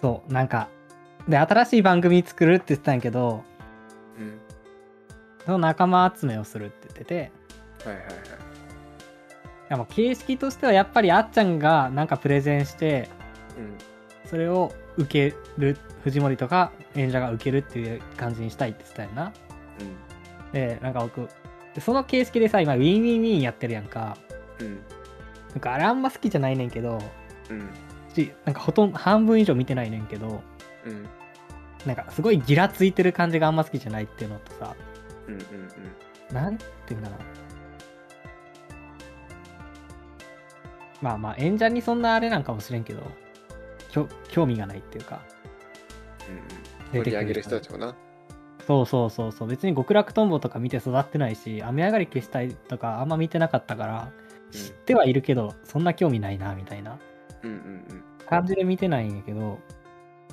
そう、なんか、で、新しい番組作るって言ってたんやけど、うん。その仲間集めをするって言ってて、はいはいはい。いやもう形式としてはやっぱりあっちゃんがなんかプレゼンして、うん。それを受ける、藤森とか演者が受けるっていう感じにしたいって言ってたよな。で、なんか僕、でその形式でさ、今、 WinWinWiiin やってるやんか。うん。うん。なんかあれあんま好きじゃないねんけど、うん。しなんかほとんど半分以上見てないねんけど、うん。なんかすごいギラついてる感じがあんま好きじゃないっていうのとさ、うん。うん。なんていうんかな。まあまあ演者にそんなあれなんかもしれんけど、きょ興味がないっていうか。うん。盛り上げる人たちもな。そうそうそうそう。別に極楽とんぼとか見て育ってないし、雨上がり消したいとかあんま見てなかったから、知ってはいるけど、そんな興味ないな、みたいなうん。うん。うん。感じで見てないんやけど、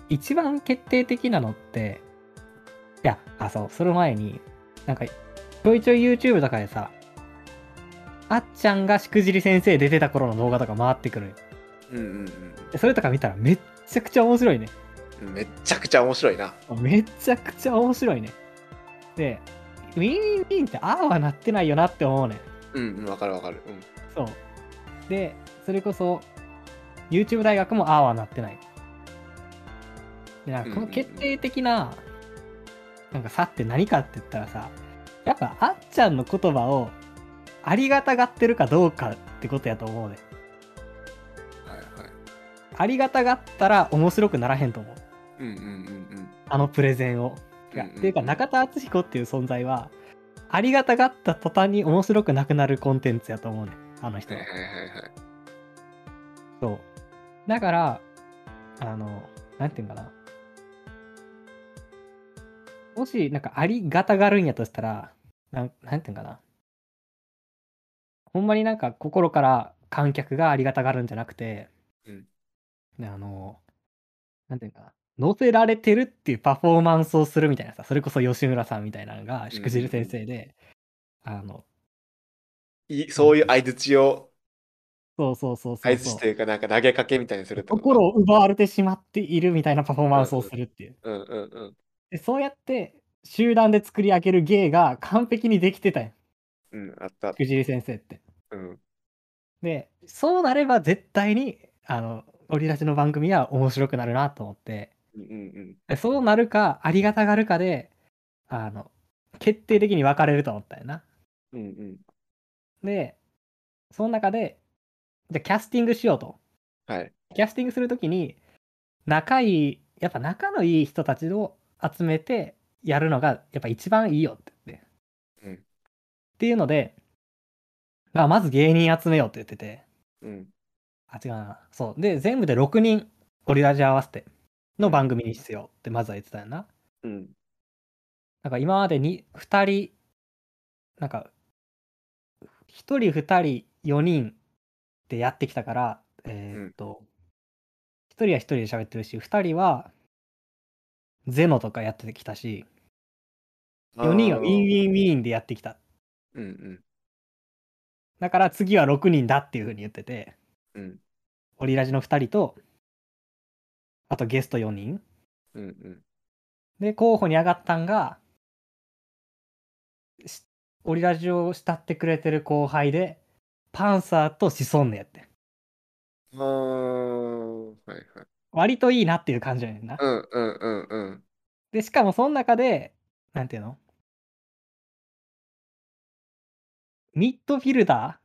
一番決定的なのって、いや、あ、そう、その前に、なんか、ちょいちょい YouTube とかでさ、あっちゃんがしくじり先生出てた頃の動画とか回ってくるんようん。うん。でそれとか見たらめっちゃくちゃ面白いね。うん。めっちゃくちゃ面白いな。めちゃくちゃ面白いね。で、WinWinWiiin ってああはなってないよなって思うねん。うん。うん。わかるわかる。うん。そう。で、それこそ、YouTube 大学もああはなってない。で、なんかこの決定的な、なんか差って何かって言ったらさ、やっぱあっちゃんの言葉をありがたがってるかどうかってことやと思うね。はいはい。ありがたがったら面白くならへんと思う。うん。うん。うん。あのプレゼンを。うんうんっていうか中田敦彦っていう存在は、ありがたがった途端に面白くなくなるコンテンツやと思うね。あの人ははい。はいはいはい。そう。だから、あの、なんていうんかな。もし、なんか、ありがたがるんやとしたら、なんなんていうんかな。ほんまになんか、心から観客がありがたがるんじゃなくて、うんねあの、なんていうんかな。乗せられてるっていうパフォーマンスをするみたいなさ、それこそ吉村さんみたいなのが、しくじる先生で、あの、いそういう相槌を、そうそうそうそう相そう槌というか、なんか投げかけみたいにするってこと心を奪われてしまっているみたいなパフォーマンスをするっていう。うんうんうん。でそうやって集団で作り上げる芸が完璧にできてたようん、あった。藤井先生って。うん。でそうなれば絶対にあのオリラジの番組は面白くなるなと思ってうんうんでそうなるかありがたがるかであの決定的に分かれると思ったよな。うん。うんうん。でその中でじゃあキャスティングしようと。はい。キャスティングするときに仲いいやっぱ仲のいい人たちを集めてやるのがやっぱ一番いいよって言って。うんっていうので、まあ、まず芸人集めようって言ってて、うん。あ、違うな。そう。で、全部で6人、オリラジ合わせての番組にしようってまずは言ってたよな。うん。なんか今までに2人、なんか、1人、2人、4人でやってきたから、えーっと、1人は1人で喋ってるし、2人はXENO とかやってきたし、4人はウィンウィンウィンでやってきた。ン。うんだから次は6人だっていう風に言ってて、うん。うん。オリラジの2人と、あとゲスト4人。うんうん。で、候補に上がったんが、しオリラジを慕ってくれてる後輩で、パンサーとシソンヌやって。あー、はいはい。割といいなっていう感じやねんな。うんうんうんうん。で、しかもその中で、なんていうの？ミッドフィルダ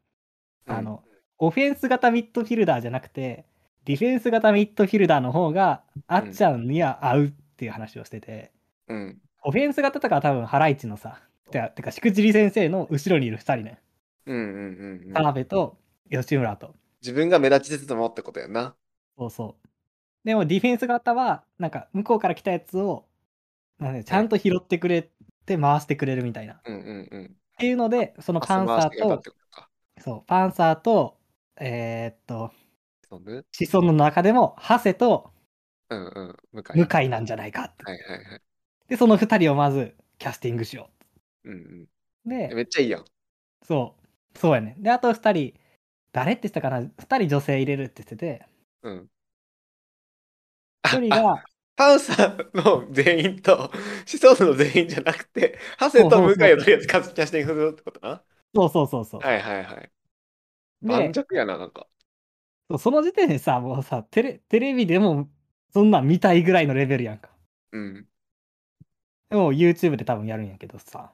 ー、あの、オフェンス型ミッドフィルダーじゃなくて、ディフェンス型ミッドフィルダーの方が、あっちゃんには合うっていう話をしてて、うん。オフェンス型とかは多分ハライチのさ、てか、てかしくじり先生の後ろにいる2人ね。うんうんうんうん。田辺と吉村と。自分が目立ちつつもってことやんな。そうそう。でもディフェンス型は、なんか向こうから来たやつを、なんでちゃんと拾ってくれて回してくれるみたいな。っうんうんうん。ていうので、そのパンサーと。そう、パンサーと、えーっと、子孫の中でも、ハセとうんうん。向井。なんじゃないかって。はいはいはい。で、その2人をまずキャスティングしようんうん。う。えで、めっちゃいいやん。そう、そうやね。で、あと2人、誰って言ってたかな ?2 人女性入れるって言ってて、うん。一人が、パンサーの全員と、シソンヌの全員じゃなくて、ハセと向井をとりあえずキャスキャスティングするってことな？そうそうそうそう。はいはいはい。で盤石やな、なんか。その時点でさ、もうさ、テレテレビでもそんなん見たいぐらいのレベルやんか。うん。でも YouTube で多分やるんやけどさ。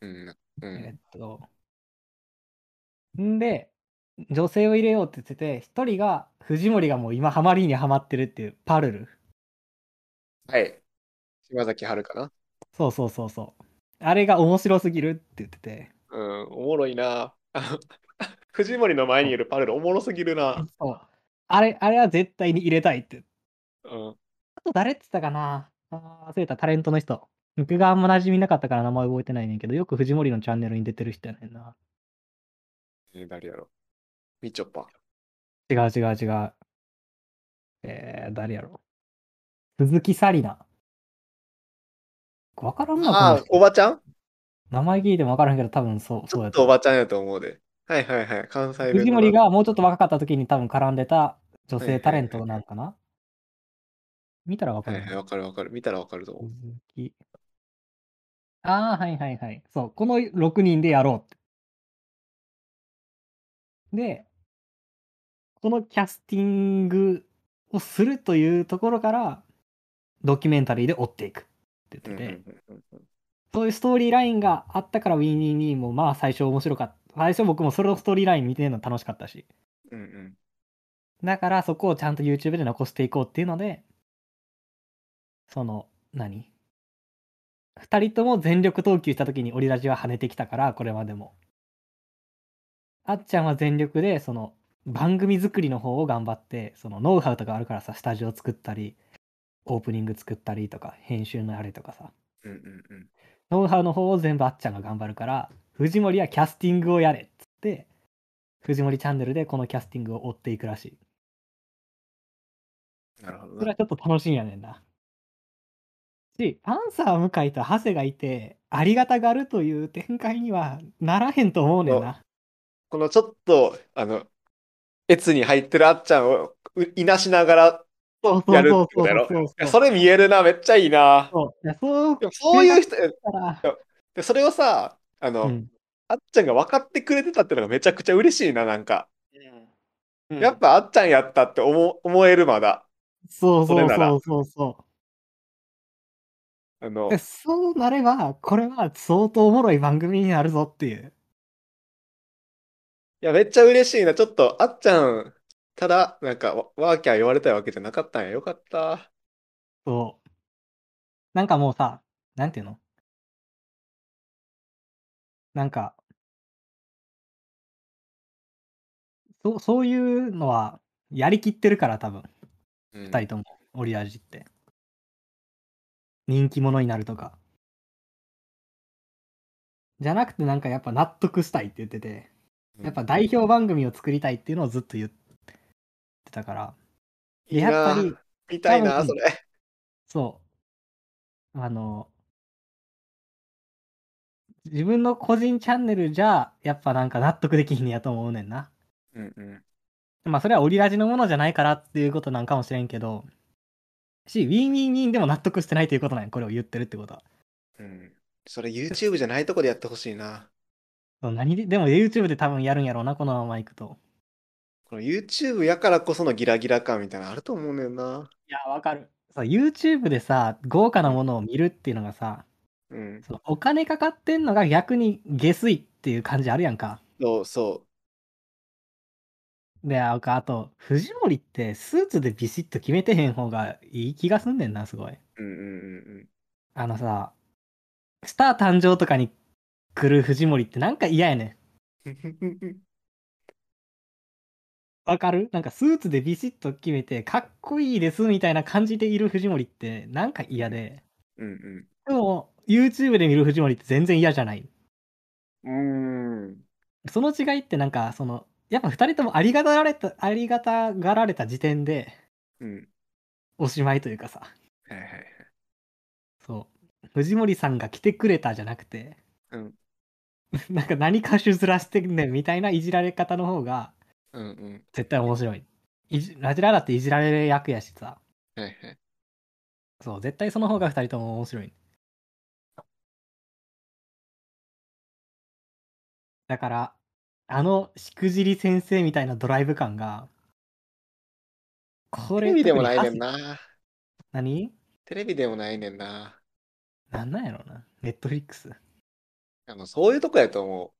うん。うえん。っと。んで、女性を入れようって言ってて、一人が、藤森がもう今ハマりにハマってるっていう、パルル。はい。島崎遥かな。そうそうそうそう。あれが面白すぎるって言ってて。うん、おもろいな。藤森の前にいるパルルおもろすぎるな。そう。あれ、あれは絶対に入れたいって。うん。あと誰って言ったかなあー忘れた、タレントの人。僕があんま馴染みなかったから名前覚えてないねんけど、よく藤森のチャンネルに出てる人やねんな。えー誰やろ？みちょぱ。違う違う違う。えー、誰やろ？鈴木紗理奈。わからんな、あおばちゃん？名前聞いてもわからんけど、多分そう、そうやっとおばちゃんやと思うで。はいはいはい。関西弁の藤森がもうちょっと若かった時に多分絡んでた女はいはいはい性タレントなんかな？見たらわかるな。はいはい、わかるわかる。見たらわかると思う。鈴木。ああ、はいはいはい。そう、この6人でやろうって。で、このキャスティングをするというところから、ドキュメンタリーで追っていくってうん言ってて、そういうストーリーラインがあったから、 WinWinWiiin もまあ最初面白かった。最初僕もそれのストーリーライン見てるの楽しかったし。うんうんだからそこをちゃんと YouTube で残していこうっていうので、その、何？二人とも全力投球した時にオリラジは跳ねてきたから、これまでも。あっちゃんは全力で、その、番組作りの方を頑張って、そのノウハウとかあるからさ、スタジオ作ったり、オープニング作ったりとか、編集のあれとかさ、うんうんうんノウハウの方を全部あっちゃんが頑張るから、藤森はキャスティングをやれっつって、藤森チャンネルでこのキャスティングを追っていくらしい。なるほどなそれは。ちょっと楽しいんやねんな。し、パンサー向井と長谷がいて、ありがたがるという展開にはならへんと思うねんな。このちょっと、あの、越に入ってるあっちゃんをういなしながらやるってことやろ？それ見えるな、めっちゃいいな。そういやそうそういう人、でそれをさ、あの、うんあっちゃんが分かってくれてたっていうのがめちゃくちゃ嬉しいな、なんか。うんやっぱあっちゃんやったって思思えるまだ。そうそうそれならそうそうそあのそうなれば、これは相当おもろい番組になるぞっていう。いや、めっちゃ嬉しいな。ちょっと、あっちゃん、ただ、なんか、わワーキャー言われたいわけじゃなかったんや。よかった。そう。なんかもうさ、なんていうの？なんか、そう、そういうのはやりきってるから多分、うん二人とも、オリラジって。人気者になるとか。じゃなくてなんかやっぱ納得したいって言ってて、やっぱ代表番組を作りたいっていうのをずっと言ってたから。でいいなやっぱり、見たいな、それ。そう。あの、自分の個人チャンネルじゃ、やっぱなんか納得できひんやと思うねんな。うんうん。まあそれはオリラジのものじゃないからっていうことなんかもしれんけど、し、ウィンウィンウィンでも納得してないということなんや、これを言ってるってことは。うん。それ YouTube じゃないとこでやってほしいな。そう何で、でも YouTube で多分やるんやろうな、このままいくと。この YouTube やからこそのギラギラ感みたいなのあると思うねんな。いや、わかる。そう、YouTube でさ、豪華なものを見るっていうのがさ、うん。そのお金かかってんのが逆に下水っていう感じあるやんか。そうそで、ああと、藤森ってスーツでビシッと決めてへん方がいい気がすんねんな、すごい。う。うんうんあのさ、スター誕生とかに来る藤森ってなんか嫌やねん。うんうん。わかる？なんかスーツでビシッと決めて、かっこいいですみたいな感じでいる藤森ってなんか嫌で。うんでも、YouTube で見る藤森って全然嫌じゃない。うん。うーん。その違いってなんか、その、やっぱ二人ともありがたがられた、ありがたがられた時点でうん。おしまいというかさ。はいはいはい。そう。藤森さんが来てくれたじゃなくて、うん。なんか何かしずらしてんねんみたいないじられ方の方がうんうん。絶対面白い。いじラジラだっていじられる役やしさ。はいはい。そう、絶対その方が二人とも面白い。だから、あのしくじり先生みたいなドライブ感が、これテレビでもないねんな。何？テレビでもないねんな。なんなんやろうな。ネットフリックス。あの、そういうとこやと思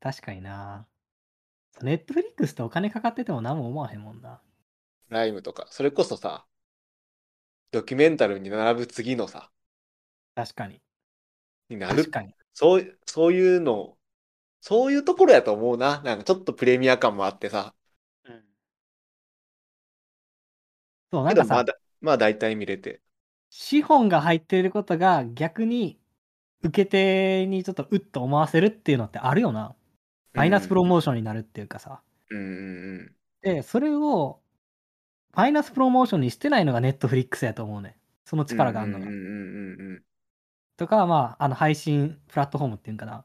確かにな。ネットフリックスってお金かかってても何も思わへんもんな。う。ライムとか。それこそさ、ドキュメンタルに並ぶ次のさ、確かに。になる確。かに。そう、そういうの、そういうところやと思うな。なんかちょっとプレミア感もあってさ。そう、なんかさ、まだ、まあ大体見れて。資本が入っていることが逆に受け手にちょっとうっと思わせるっていうのってあるよな。マイナスプロモーションになるっていうかさ。うんうんうん。で、それをマイナスプロモーションにしてないのがネットフリックスやと思うね。その力があるのが。うんうんうんうんうん。とか、まあ、あの配信プラットフォームっていうんかな。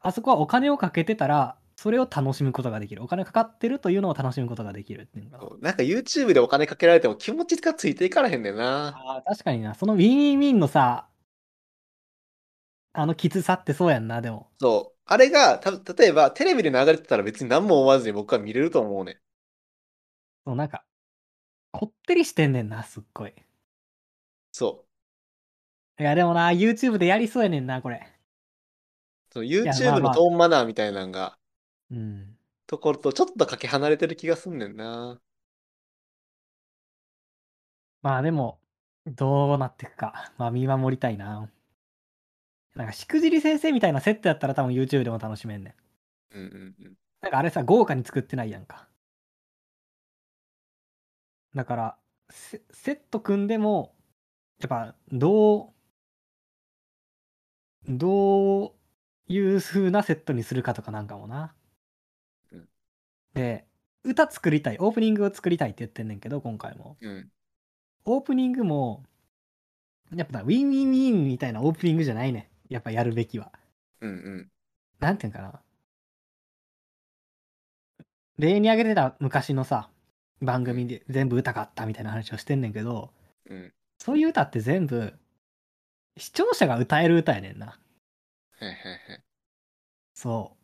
あそこはお金をかけてたら、それを楽しむことができる。お金かかってるというのを楽しむことができるっていうのかな。んか YouTube でお金かけられても気持ちがついていかれへんねんな。ああ、確かにな。そのウィンウィンウィンのさ、あのきつさってそうやんな、でも。そう。あれが、た例えばテレビで流れてたら別に何も思わずに僕は見れると思うねん。そう、なんか、こってりしてんねんな、すっごい。そいや、でもな、YouTube でやりそうやねんな、これ。う。そ YouTube のトーンマナーみたいなのが、うん。ところとちょっとかけ離れてる気がすんねんな。まあでも、どうなっていくか。まあ見守りたいな。なんか、しくじり先生みたいなセットやったら多分 YouTube でも楽しめんねん。うんうんうん。なんかあれさ、豪華に作ってないやんか。だから、セセット組んでも、やっぱ、どう、どういう風なセットにするかとかなんかもな。うんで、歌作りたい、オープニングを作りたいって言ってんねんけど、今回も。うん。オープニングも、やっぱなウィンウィンウィンみたいなオープニングじゃないねん。やっぱやるべきは。うんうん。なんていうんかな。例に挙げてた昔のさ、番組で全部歌かったみたいな話をしてんねんけど、うん。そういう歌って全部、視聴者が歌える歌やねんな。そう。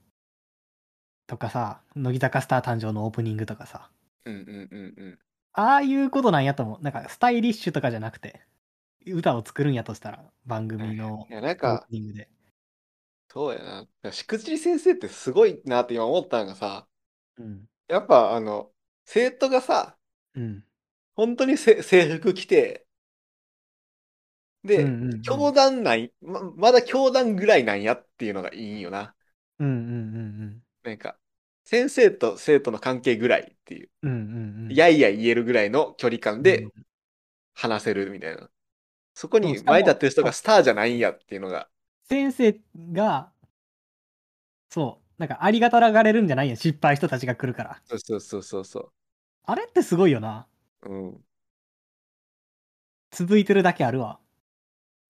とかさ、乃木坂スター誕生のオープニングとかさ、うんうんうんうん。ああいうことなんやと思う。なんかスタイリッシュとかじゃなくて、歌を作るんやとしたら、番組のいや、なんオーかプ、ニングで。そうやな。しくじり先生ってすごいなって今思ったのがさ、うん。やっぱあの、生徒がさ、うん。本当にせ制服着て、で、うんうんうん教団ない、ま、まだ教団ぐらいなんやっていうのがいいんよな。うんうんうんなんか、先生と生徒の関係ぐらいっていう、うん。うんうんうん。やいや言えるぐらいの距離感でうん話せるみたいな。そこに前立ってる人がスターじゃないんやっていうのが、先生が、そう、なんかありがたがれるんじゃないやん失敗人たちが来るから。そうそうそうそうそあれってすごいよな。う。うん。続いてるだけあるわ。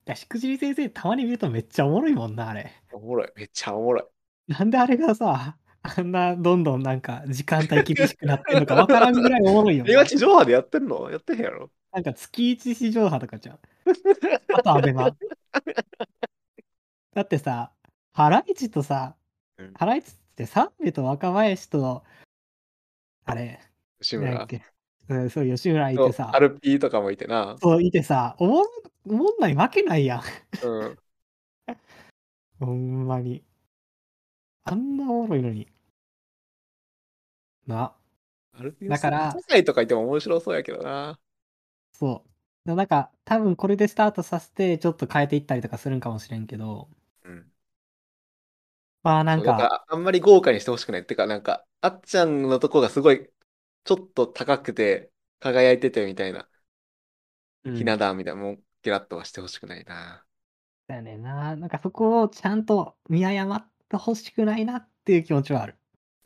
いや、しくじり先生たまに見るとめっちゃおもろいもんな、あれ。おもろい。めっちゃおもろい。なんであれがさ、あんなどんどんなんか時間帯厳しくなってるのかわからんぐらいおもろいよな。今地上波でやってんの？やってへんやろ？なんか月一史上波とかじゃん。あとアベマ。だってさ、ハライチとさうん、ハライチってサンベと若林と、あれ、吉んだっけ、うん、そう、吉村いてさア、ルピーとかもいてな。そういてさ、おもん、おもんないわけないやん。うん。ほんまに。あんなおもろいのに。な、アルピーだから世界とかいても面白そうやけどな。そう。なんか、多分これでスタートさせて、ちょっと変えていったりとかするんかもしれんけど、うん。まあなんそうだかあんまり豪華にしてほしくない。ってか、なんか、あっちゃんのとこがすごい、ちょっと高くて、輝いててみたいな、うんひな壇みたいな、もう、ゲラッとはしてほしくないな。だよねな。なんかそこをちゃんと見誤ってほしくないなっていう気持ちはある。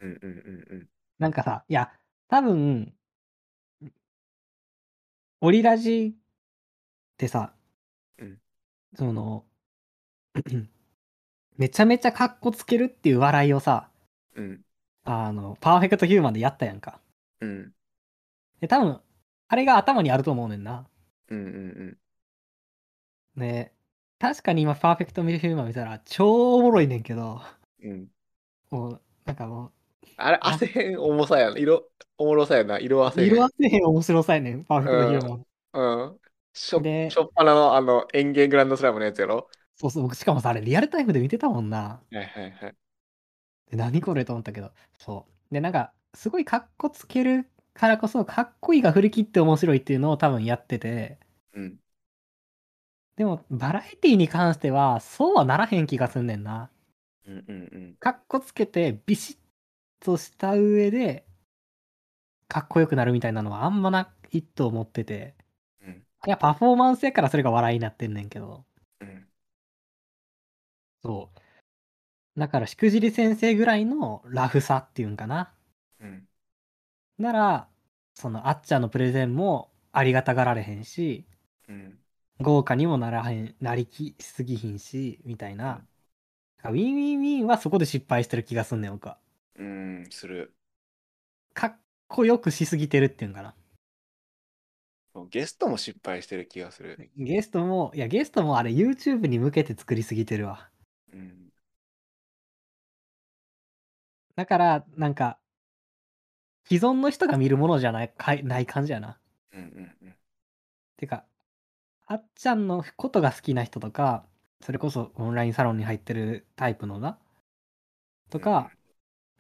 うんうんうんうん。なんかさ、いや、多分、オリラジってさ、うんその、めちゃめちゃカッコつけるっていう笑いをさ、うん。あの、パーフェクトヒューマンでやったやんか。うん。で、多分、あれが頭にあると思うねんな。うんうんね確かに今、パーフェクトミルフィーマー見たら、超おもろいねんけど、うん。うん。もう、なんかもあれ、汗へん重さやな。色、おもろさやな。色う、汗へん。色あせへん面白さやねん、パーフェクトミルフィーマー。うん。しょでしょっぱなのあの、園芸グランドスラムのやつやろそうそう、僕しかもさ、あれリアルタイムで見てたもんな。はいはいはい。で何これと思ったけど、そう。で、なんか、すごいカッコつけるからこそ、かっこいいが振り切って面白いっていうのを多分やってて、うん。でも、バラエティに関しては、そうはならへん気がすんねんな。うんうんうん。かっこつけて、ビシッとした上で、かっこよくなるみたいなのはあんまないと思ってて、うん。いや、パフォーマンスやからそれが笑いになってんねんけど、うん。そう。だから、しくじり先生ぐらいのラフさっていうんかな。うん。なら、その、あっちゃんのプレゼンもありがたがられへんし、うん。豪華にもならへん、なりきしすぎひんし、みたいな。ウィンウィンウィンはそこで失敗してる気がすんねん、僕は。うん、する。かっこよくしすぎてるっていうんかな。ゲストも失敗してる気がする。ゲストも、いや、ゲストもあれ YouTube に向けて作りすぎてるわ。うん。だから、なんか、既存の人が見るものじゃないかいない感じやな。うんうんうん。てか、あっちゃんのことが好きな人とか、それこそオンラインサロンに入ってるタイプのな、とか、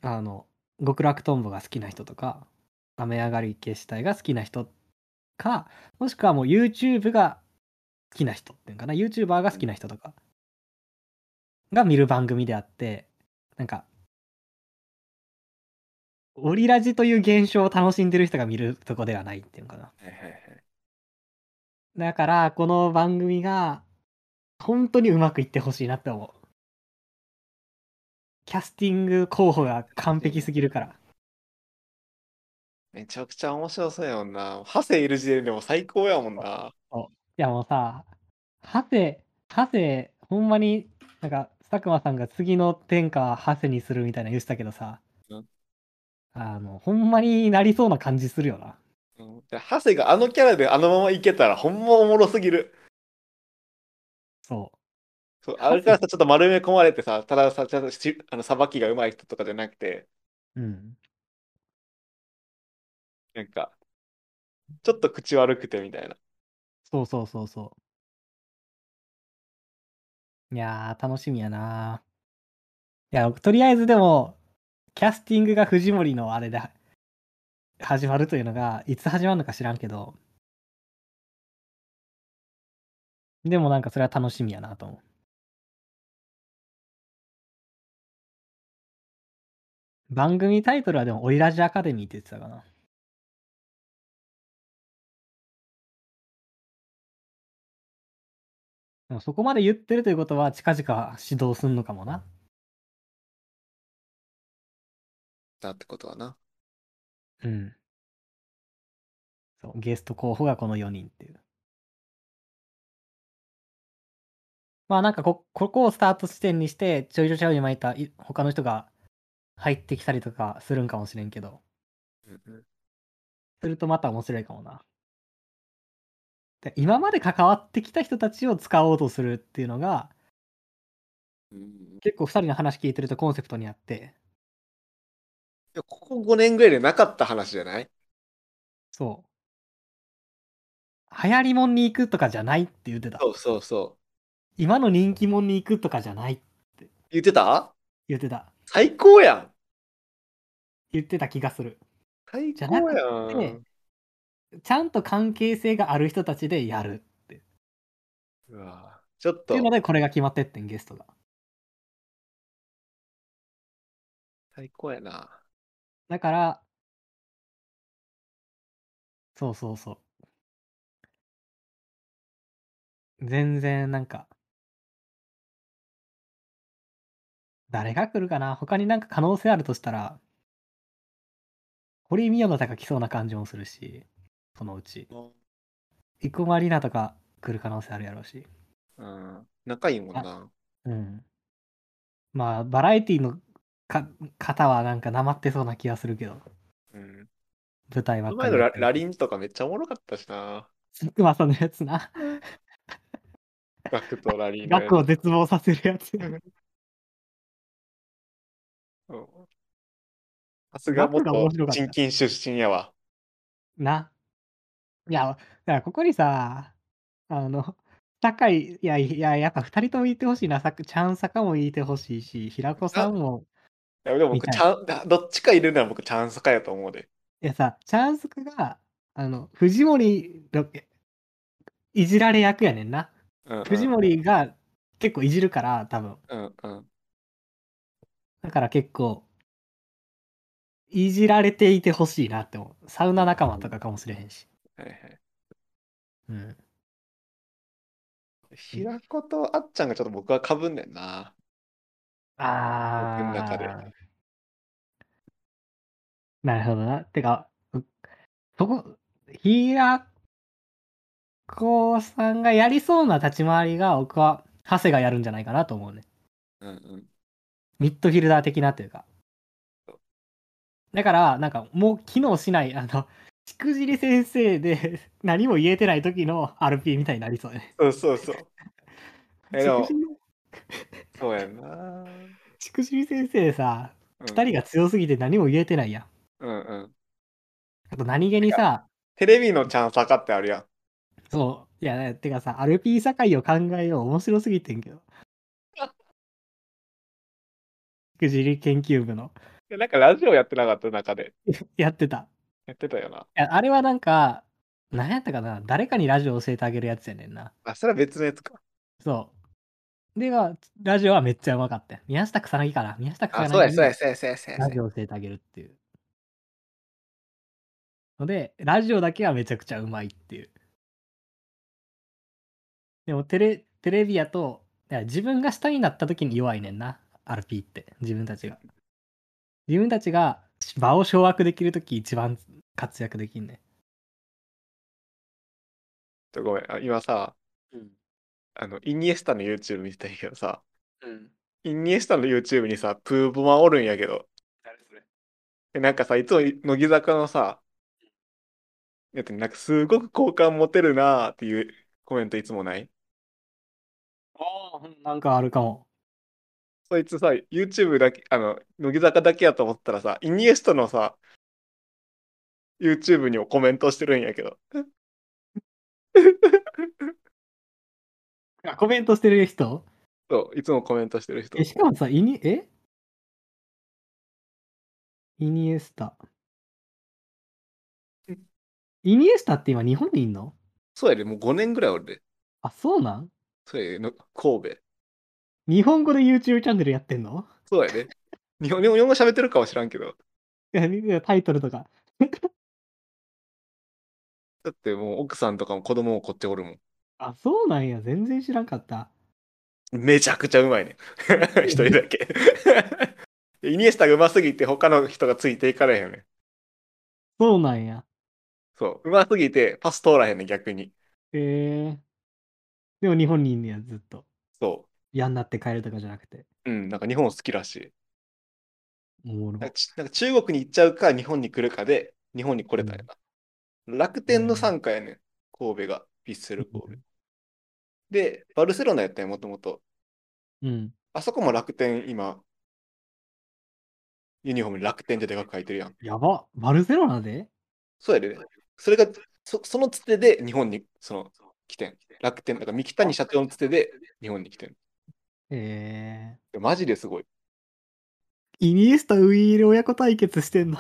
あの、極楽とんぼが好きな人とか、雨上がり消し体が好きな人か、もしくはもう YouTube が好きな人っていうかな、YouTuber が好きな人とか、が見る番組であって、なんか、オリラジという現象を楽しんでる人が見るとこではないっていうのかな。だから、この番組が、本当にうまくいってほしいなって思う。キャスティング候補が完璧すぎるから。めちゃくちゃ面白そうやもんな。ハセいる時点でも最高やもんな。いやもうさ、ハセ、ハセ、ほんまに、なんか、佐久間さんが次の天下はハセにするみたいな言ってたけどさうん、あの、ほんまになりそうな感じするよな。うんでハセがあのキャラであのままいけたらほんまおもろすぎる。そそうあれからさ、ちょっと丸め込まれてさ、たださ、ちゃんとしあのさばきが上手い人とかじゃなくて、う。うん。なんか、ちょっと口悪くてみたいな。そうそうそうそう。いやー、楽しみやな。いや、とりあえずでも、キャスティングが藤森のあれで始まるというのが、いつ始まるのか知らんけど、でもなんかそれは楽しみやなと思う。番組タイトルはでも、オリラジアカデミーって言ってたかな。でもそこまで言ってるということは、近々指導すんのかもな。だってことはな。うん。そう、ゲスト候補がこの4人っていう。まあなんかこ、ここをスタート地点にして、ちょいちょいちょいに巻いたい他の人が入ってきたりとかするんかもしれんけど、うんうんするとまた面白いかもな。で今まで関わってきた人たちを使おうとするっていうのが、うん結構2人の話聞いてるとコンセプトにあって、ここ5年ぐらいでなかった話じゃない？そう。流行りもんに行くとかじゃないって言ってた。そうそうそ今の人気もんに行くとかじゃないう。言ってた？言ってた。最高やん。言ってた気がする。最じゃなく高やてん。ちゃんと関係性がある人たちでやるって。っうわちょっとていうので、これが決まってってん、ゲストが。最高やな。だから、そうそうそう。全然なんか、誰が来るかな？他になんか可能性あるとしたら、堀井美代のとか来そうな感じもするし、そのうち。生駒里奈とか来る可能性あるやろうし。うん。仲いいもんな。うん。まあ、バラエティのか方はなんかなまってそうな気がするけど。うん。舞台ばっかり前のララリンとかめっちゃおもろかったしな。佐久間さんのやつな。ガクとラリンのやつ 額を絶望させるやつ。さすが元近出身やわ。な。いや、だからここにさ、あの、高い、いや、いや、やっぱ二人ともいてほしいな。さちゃんさかもいてほしいし、平子さんも。いやでも僕見たいチャンだどっちかいるなら僕チャンスかやと思うで。いやさ、チャンスクが、あの、藤森の、いじられ役やねんな。うんうん、藤森が結構いじるから、多分。うんうん。だから結構、いじられていてほしいなって思う。サウナ仲間とかかもしれへんし。はいはい。うん。平子とあっちゃんがちょっと僕はかぶんねんな。あ僕の中でー。なるほどな。てか、うそこ、平子さんがやりそうな立ち回りが、僕は、長谷がやるんじゃないかなと思うね。うんうん。ミッドフィルダー的なというか。だから、なんか、もう機能しない、あの、しくじり先生で 何も言えてない時の RP みたいになりそうね。そうそうそう。えでもそうやんな。しくじり先生さ、うん二人が強すぎて何も言えてないやん。うんうん。あと何気にさ、テレビのチャンスかってあるやん。そう、いや、てかさ、RP 社会を考えよう、面白すぎてんけど。しくじり研究部の、でなんかラジオやってなかった中で。やってた。やってたよな。いや、あれはなんか、何やったかな誰かにラジオ教えてあげるやつやねんな。あ、それは別のやつか。そう。では、ラジオはめっちゃうまかったよ。宮下草薙かな宮下草あ、薙そうや、そうや、にそうや、そうや、そうやラ。ジオ教えてあげるっていう。ので、ラジオだけはめちゃくちゃうまいっていう。でもテレ、テレビやと、いや自分が下になった時に弱いねんな。RP って。自分たちが。自分たちが場を掌握できる時一番活躍できんねちょごめん、あ今さ、うん。あの、イニエスタの YouTube 見てたんやけどさ、うん。イニエスタの YouTube にさ、プーボマおるんやけど、誰それ？でなんかさ、いつも乃木坂のさ、やつになんかすごく好感持てるなーっていうコメントいつもない？ああ、なんかあるかも。そいつさ、YouTube だけ、あの、乃木坂だけやと思ったらさ、イニエスタのさ、YouTube にもコメントしてるんやけど。あコメントしてる人？そう、いつもコメントしてる人え、。しかもさ、イニ、え？イニエスタ。イニエスタって今日本にいんの？そうやで、もう5年ぐらいおるで。あ、そうなん？そうやで、の神戸。日本語で YouTube チャンネルやってんの？そうやで。日本日本語喋ってるかは知らんけど。いやいやタイトルとか。だってもう奥さんとかも子供もこっちおるもん。あ、そうなんや。全然知らんかった。めちゃくちゃうまいね。一人だけ。イニエスタがうますぎて他の人がついていかれへんねん。そうなんや。そう。うますぎてパス通らへんねん、逆に。へえでも日本にいんねや、ずっと。そ嫌になって帰るとかじゃなくて。う。うん、なんか日本好きらしい。おもろなんかちなんか中国に行っちゃうか、日本に来るかで、日本に来れたんやな。楽天の傘下やねん、神戸が。ヴィッセル神戸。で、バルセロナやったんや、もともと。うん。あそこも楽天、今、ユニフォームに楽天ってでかく書いてるやん。やば。バルセロナで？そうやで、それが、そそのつてで日本に、その、来てん。楽天、だから三木谷社長のつてで日本に来てん。へえでマジですごい。イニエスタウイール親子対決してんの？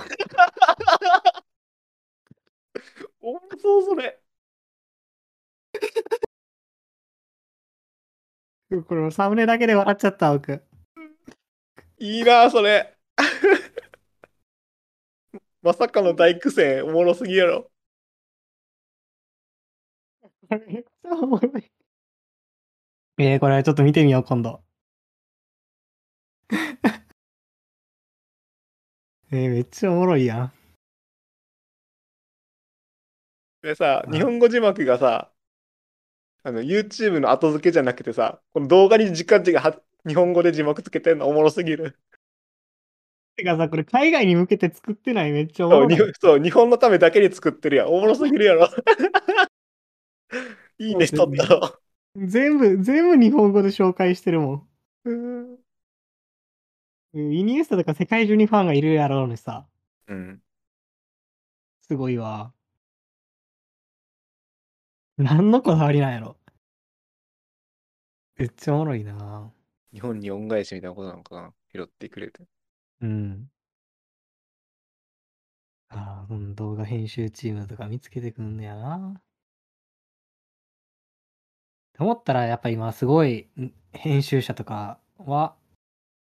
おもそう、それ。これサムネだけで笑っちゃった、僕。いいな、それ。まさかの大苦戦、おもろすぎやろ。めっちゃおもろい。えー、これちょっと見てみよう、今度。えー、めっちゃおもろいやん。でさ、うん日本語字幕がさ、あの、YouTube の後付けじゃなくてさ、この動画に時間値がは日本語で字幕つけてんのおもろすぎる。てかさ、これ海外に向けて作ってない？めっちゃおもそうろい日本そう日本のためだけに作ってるやん。おもろすぎるやろ。いいねしとったろ。全部、全部日本語で紹介してるもん。うん。うんイニエスタとか世界中にファンがいるやろうにさ、うん。すごいわ。何のこだわりなんやろ。めっちゃおもろいな日本に恩返しみたいなことなのかな。拾ってくれて。うん。ああ、うん、動画編集チームとか見つけてくんねやな。思ったら、やっぱ今すごいん編集者とかは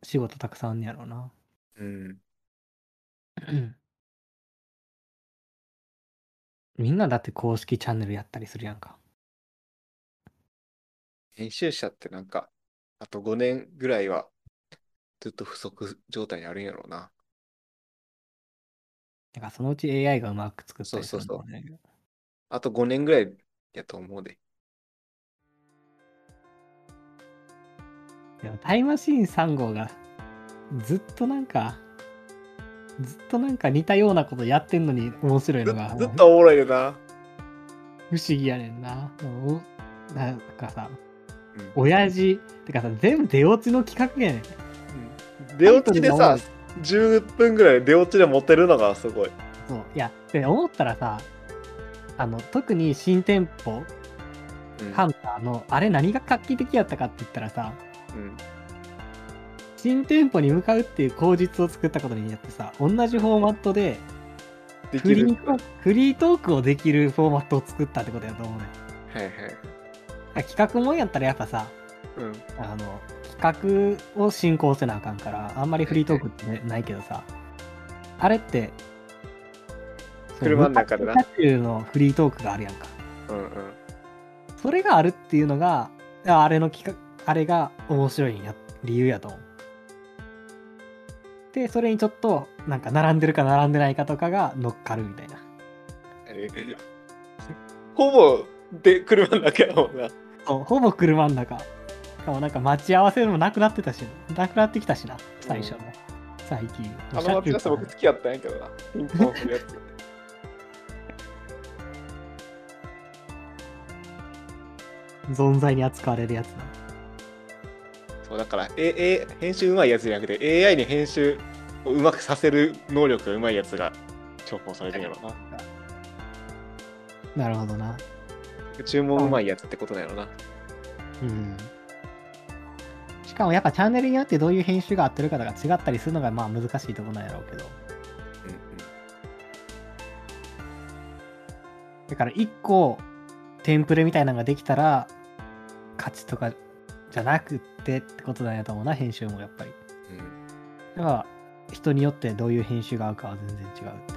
仕事たくさんあんねやろうな。うん。みんなだって公式チャンネルやったりするやんか。編集者ってなんか、あと5年ぐらいはずっと不足状態にあるんやろうな。だからそのうち AI がうまく作ったりすそうそうそうあと5年ぐらいやと思うで。でもタイムマシーン3号がずっとなんか、ずっとなんか似たようなことやってんのに面白いずのがずっとおもろいよな。不思議やねんな。なんかさ、うん親父、てかさ、全部出落ちの企画やねん。うん出落ちでさ、10分ぐらい出落ちで持てるのがすごい。そう。いや、で思ったらさ、あの、特に新店舗、うんハンターの、あれ何が画期的やったかって言ったらさ、うん新店舗に向かうっていう口実を作ったことによってさ、同じフォーマットでできるフリー。トークフリートークをできるフォーマットを作ったってことやと思うね。はいはい。あ企画もんやったらやっぱさ、うん。あの、企画を進行せなあかんから、あんまりフリートークってねないけどさ、あれって、車の中でな中のフリートークがあるやんか。うんうん。それがあるっていうのが、ああれの企画、あれが面白いんや、理由やと思う。で、それにちょっと、なんか並んでるか並んでないかとかが乗っかるみたいな。えほぼで車の中やもんな。そう、ほぼ車の中。しかもなんか待ち合わせもなくなってたし、なくなってきたしな、最初の。最近。あの待ち合わせ僕好きやったんやけどな。ピンポンするやつ。存在に扱われるやつな。そうだから、A A、編集うまいやつじゃなくて AI に編集をうまくさせる能力がうまいやつが重宝されるんやろな。なるほどな。注文うまいやつってことだよな。うん。しかもやっぱチャンネルによってどういう編集が合ってるかとか違ったりするのがまあ難しいところなんやろうけど。うんうんだから一個テンプレみたいなのができたら勝ちとかじゃなくってってことなんやと思うな、編集もやっぱり。うんだから人によってどういう編集が合うかは全然違うって。